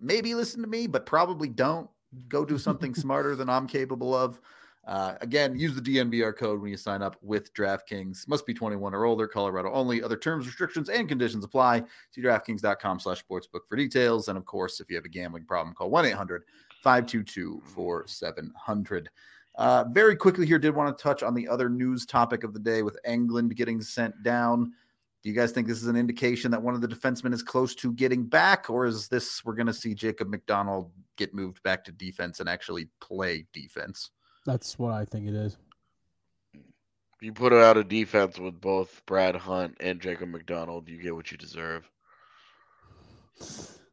maybe listen to me, but probably don't. Go do something [laughs] smarter than I'm capable of. Uh, again, use the DNVR code when you sign up with DraftKings. Must be 21 or older, Colorado only. Other terms, restrictions, and conditions apply. See DraftKings.com slash sportsbook for details. And of course, if you have a gambling problem, call 1 800 522 4700. Uh, very quickly here, did want to touch on the other news topic of the day with Englund getting sent down. Do you guys think this is an indication that one of the defensemen is close to getting back, or is this we're going to see Jacob MacDonald get moved back to defense and actually play defense? That's what I think it is. you put out a defense with both Brad Hunt and Jacob MacDonald, you get what you deserve.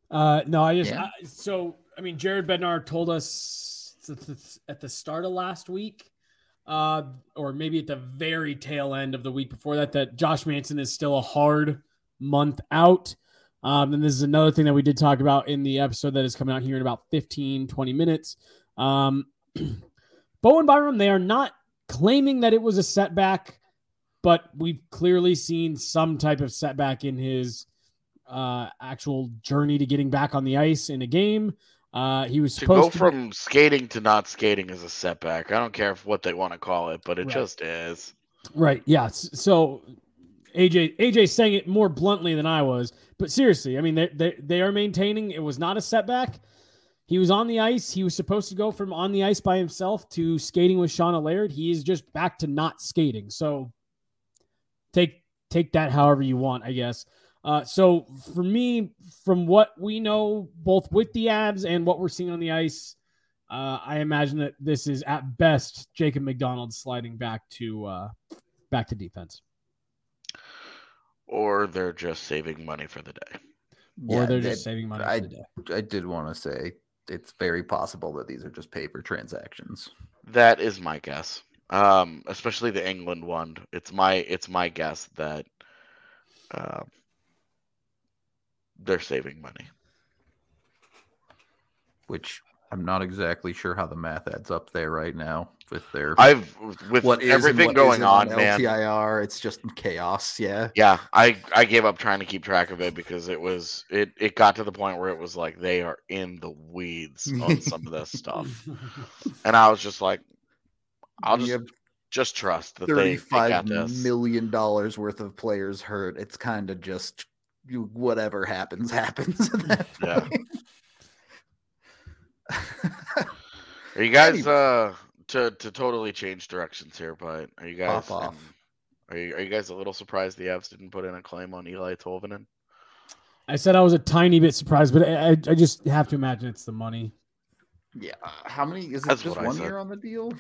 Uh, no, I just Yeah. I, so I mean, Jared Bednar told us th- th- at the start of last week, uh, or maybe at the very tail end of the week before that, that Josh Manson is still a hard month out. Um, and this is another thing that we did talk about in the episode that is coming out here in about 15, 20 minutes. Um, [clears throat] Bowen Byram, they are not claiming that it was a setback, but we've clearly seen some type of setback in his uh, actual journey to getting back on the ice in a game. Uh, he was supposed To go to, from skating to not skating is a setback. I don't care what they want to call it, but it Right. just is. right. Yeah. So AJ AJ saying it more bluntly than I was, but seriously, I mean they they, they are maintaining it was not a setback. He was on the ice. He was supposed to go from on the ice by himself to skating with Shauna Laird. He is just back to not skating. So take take that however you want, I guess. Uh, so for me, from what we know, both with the Avs and what we're seeing on the ice, uh, I imagine that this is at best Jacob MacDonald sliding back to uh, back to defense, Or they're just saving money for the day. or they're that- just saving money I- for the day. I did want to say it's very possible that these are just paper transactions. That is my guess. Um, especially the Englund one. It's my it's my guess that um, they're saving money. which I'm not exactly sure how the math adds up there right now with their I've with what everything going isn't on, man. LTIR. It's just chaos. Yeah. Yeah, I I gave up trying to keep track of it because it was it it got to the point where it was like they are in the weeds on some of this stuff, [laughs] and I was just like, I'll just just trust that they, they million dollars worth of players hurt. It's kind of just whatever happens, [laughs] happens. Yeah. Point. Are you guys uh to to totally change directions here? But are you guys Pop off. um, are you are you guys a little surprised the Avs didn't put in a claim on Eli Tolvanen? I said I was a tiny bit surprised, but I, I I just have to imagine it's the money. yeah. How many is it? That's just one year on the deal?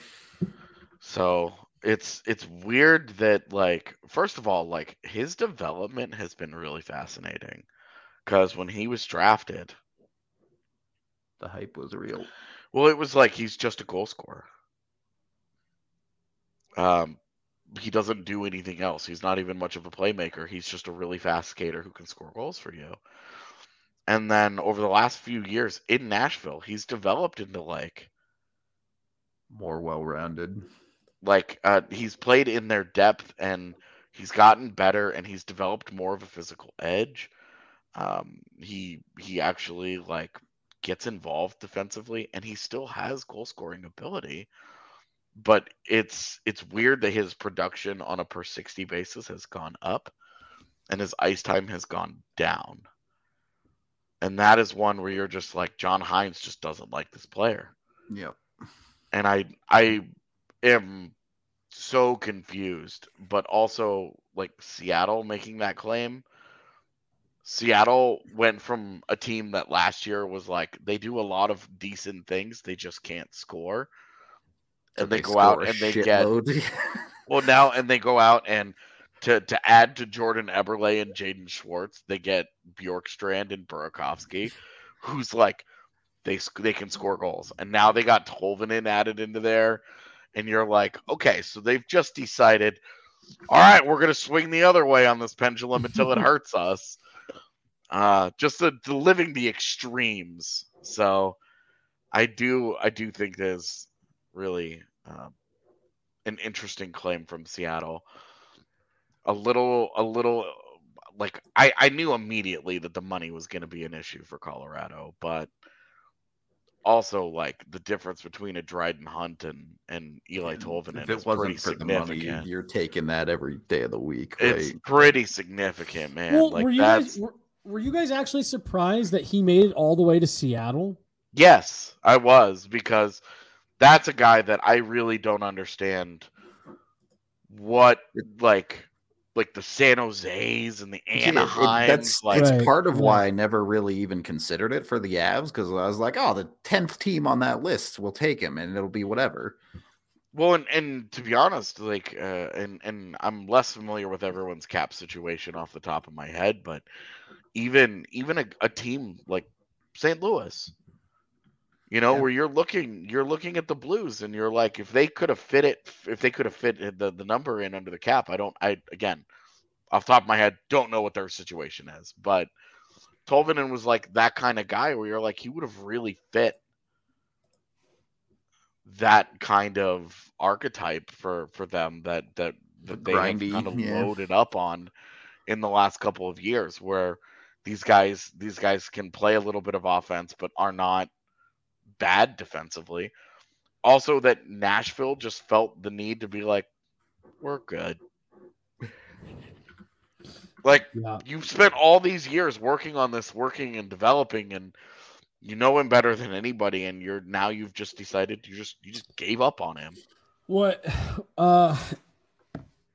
So it's it's weird that like first of all like his development has been really fascinating because when he was drafted the hype was real. Well it was like he's just a goal scorer. Um he doesn't do anything else. He's not even much of a playmaker. He's just a really fast skater who can score goals for you. And then over the last few years in nashville he's developed into like more well-rounded. like uh, he's played in their depth and he's gotten better and he's developed more of a physical edge. Um, he he actually like gets involved defensively and he still has goal scoring ability. But it's it's weird that his production on a per 60 basis has gone up and his ice time has gone down. And that is one where you're just like John Hynes just doesn't like this player. Yep. And I I am so confused, but also like Seattle making that claim. Seattle went from a team that last year was like they do a lot of decent things, they just can't score. And they, they go out and they get [laughs] well now and they go out and to to add to Jordan Eberle and Jaden Schwartz, they get Bjorkstrand and Burakovsky, who's like they they can score goals. And now they got Tolvanen added into there and you're like, okay, so they've just decided, all right, we're going to swing the other way on this pendulum until it [laughs] hurts us. Uh, just the, the living the extremes. So I do, I do think there's really um, an interesting claim from Seattle. A little, a little, like I, I knew immediately that the money was going to be an issue for Colorado, but also like the difference between a Dryden Hunt and and Eli Tolvanen. If it wasn't for the money, you're taking that every day of the week. Right? It's pretty significant, man. Well, like were you guys were, were you guys actually surprised that he made it all the way to Seattle? Yes, I was because that's a guy that I really don't understand what like like the San Jose's and the Anaheim. that's like, right. part of why I never really even considered it for the Avs because I was like, oh, the tenth team on that list will take him, and it'll be whatever. Well, and, and to be honest, like, uh, and and I'm less familiar with everyone's cap situation off the top of my head, but even even a, a team like St. Louis, you know, yeah. where you're looking, you're looking at the Blues, and you're like, if they could have fit it, if they could have fit the the number in under the cap, I don't, I again, off top of my head, don't know what their situation is, but Tolvanen was like that kind of guy where you're like, he would have really fit that kind of archetype for for them that that that the they grindy, have kind of yeah. loaded up on in the last couple of years, where these guys these guys can play a little bit of offense, but are not bad defensively. Also, that Nashville just felt the need to be like, we're good. [laughs] like yeah. you've spent all these years working on this, working and developing, and you know him better than anybody, and you're now you've just decided you just you just gave up on him. What [sighs] uh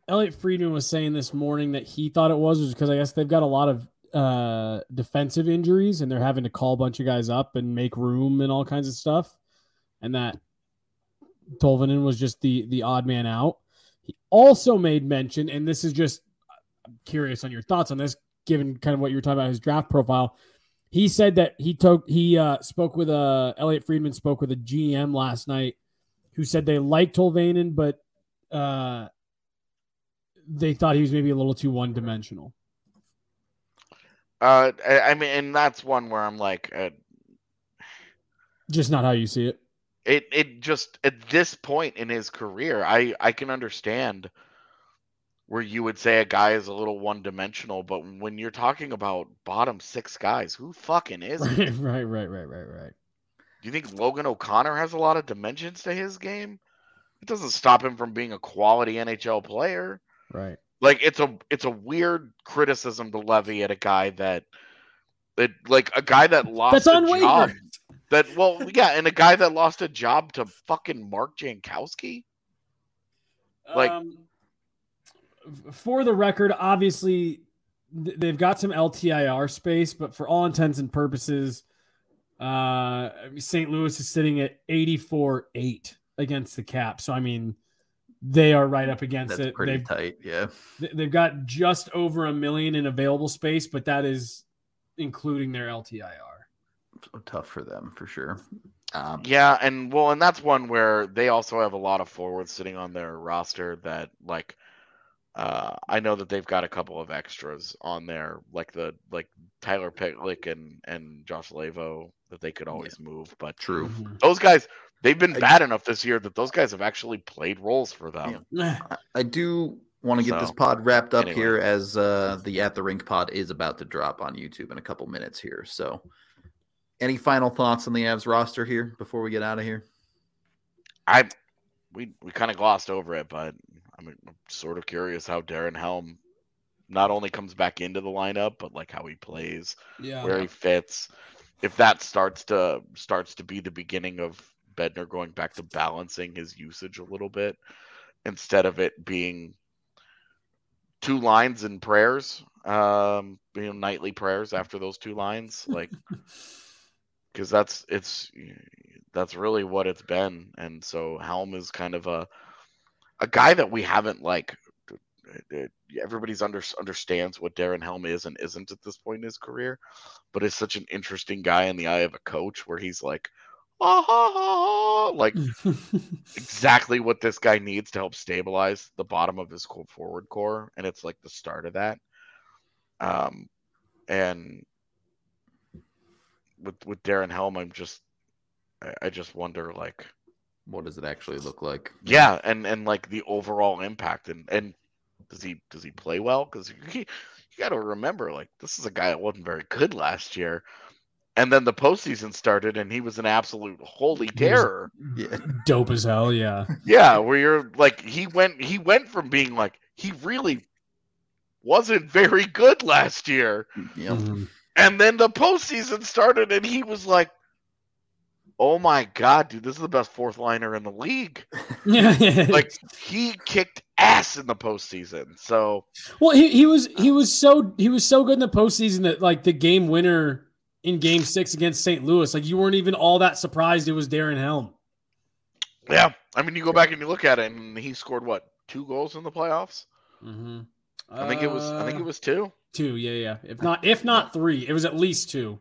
Elliotte Friedman was saying this morning that he thought it was was because I guess they've got a lot of uh, defensive injuries and they're having to call a bunch of guys up and make room and all kinds of stuff. And that Tolvanen was just the the odd man out. He also made mention, and this is just I'm curious on your thoughts on this, given kind of what you were talking about his draft profile. He said that he took he uh, spoke with a uh, Elliotte Friedman spoke with a GM last night who said they liked Tolvanen, but uh, they thought he was maybe a little too one dimensional. Uh, I, mean, and that's one where I'm like, uh, just not how you see it. It it just at this point in his career, I I can understand where you would say a guy is a little one dimensional, but when you're talking about bottom six guys, who fucking is right, [laughs] right, right, right, right, right. Do you think Logan O'Connor has a lot of dimensions to his game? It doesn't stop him from being a quality NHL player. Right like it's a it's a weird criticism to levy at a guy that that like a guy that lost That's a job. That well, yeah, and a guy that lost a job to fucking Mark Jankowski. Like, um, for the record, obviously they've got some LTIR space, but for all intents and purposes, uh, St. Louis is sitting at eighty four eight against the cap. So I mean, they are right up against That's it. pretty they've, tight. Yeah. they've got just over a million in available space, but that is including their LTIR. So tough for them for sure. Um, Yeah, and well, and that's one where they also have a lot of forwards sitting on their roster that like uh I know that they've got a couple of extras on there, like the like Tyler Pitlick and and Josh Leivo that they could always move, but True. Mhm. those guys they've been I- bad enough this year that those guys have actually played roles for them. I- [sighs] I do want to get this pod wrapped up anyway. here as uh, the At the Rink pod is about to drop on YouTube in a couple minutes here. So, any final thoughts on the Avs roster here before we get out of here? I we we kind of glossed over it, but I'm sort of curious how Darren Helm not only comes back into the lineup, but like how he plays, Yeah. where he fits. If that starts to starts to be the beginning of Bednar going back to balancing his usage a little bit, instead of it being two lines and prayers, um, you know, nightly prayers after those two lines, [laughs] like because that's it's that's really what it's been. And so helm is kind of a a guy that we haven't like everybody's under understands what darren helm is and isn't at this point in his career but is such an interesting guy in the eye of a coach where he's like ah, ha, ha, ha," like [laughs] exactly what this guy needs to help stabilize the bottom of his forward core and it's like the start of that um and with with Darren Helm, I'm just I, I just wonder like What does it actually look like? yeah, and and like the overall impact and and does he does he play well? Because you, you got to remember like this is a guy that wasn't very good last year, and then the postseason started and he was an absolute holy terror. Yeah. [laughs] Dope as hell. Yeah. Yeah, where you're like he went he went from being like he really wasn't very good last year. yeah. Mhm. And then the postseason started, and he was like, "Oh my god, dude, this is the best fourth liner in the league." [laughs] [laughs] Like he kicked ass in the postseason. So Well, he, he was he was so he was so good in the postseason that like the game winner in Game Six against St. Louis, like you weren't even all that surprised it was Darren Helm. yeah, I mean, you go back and you look at it, and he scored what two goals in the playoffs? Mm-hmm. I think it was. I think it was two. two. Yeah, yeah. If not, if not three, it was at least two.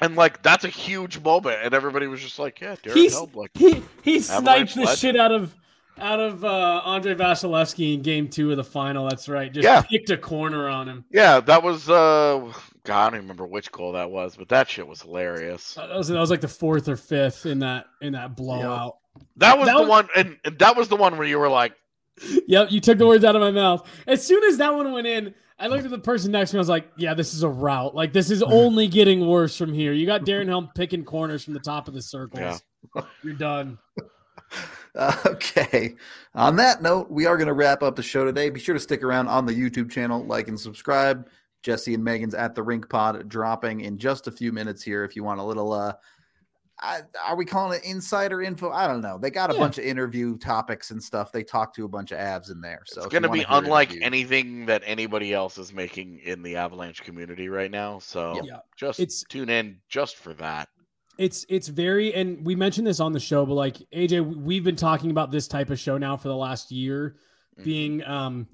And like that's a huge moment, and everybody was just like, "Yeah, Darren He's- Helm." Like, He he sniped the legend. shit out of out of uh, Andrei Vasilevskiy in Game Two of the final. That's right. Just Yeah. picked a corner on him. yeah, that was. uh God, I don't even remember which goal that was, but that shit was hilarious. That was that was like the fourth or fifth in that in that blowout. That was That the was- one, and, and that was the one where you were like, Yep, you took the words out of my mouth. As soon as that one went in, I looked at the person next to me. I was like, "Yeah, this is a route. Like this is [laughs] only getting worse from here. You got Darren Helm picking corners from the top of the circles. You're done." [laughs] [laughs] Okay. On that note, we are going to wrap up the show today. Be sure to stick around on the YouTube channel, like and subscribe. Jesse and Megan's at the Rink Pod dropping in just a few minutes here. If you want a little, uh, I, are we calling it insider info? I don't know. They got a Yeah. bunch of interview topics and stuff. They talk to a bunch of Avs in there. So it's going to be unlike interviews- anything that anybody else is making in the Avalanche community right now. So Yeah. just It's- tune in just for that. It's it's very and we mentioned this on the show, but like AJ, we've been talking about this type of show now for the last year, Mhm. being um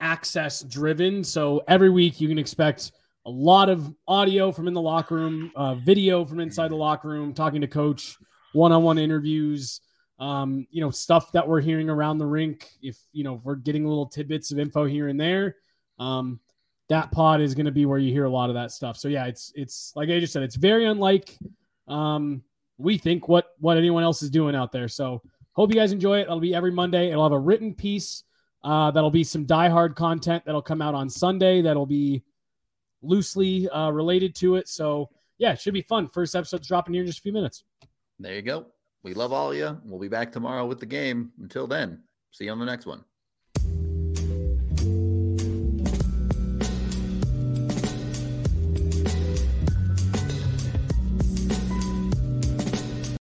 access driven. So every week you can expect a lot of audio from in the locker room, uh, video from inside the locker room, talking to coach, one-on-one interviews, um, you know, stuff that we're hearing around the rink. If you know, if we're getting little tidbits of info here and there, um, that pod is going to be where you hear a lot of that stuff. So yeah, it's it's like I just said, it's very unlike um, we think what what anyone else is doing out there. So hope you guys enjoy it. It'll be every Monday. It'll have a written piece. Uh, that'll be some diehard content that'll come out on Sunday. That'll be loosely uh, related to it. So yeah, it should be fun. First episode's dropping here in just a few minutes. There you go. We love all of you. We'll be back tomorrow with the game. Until then, see you on the next one.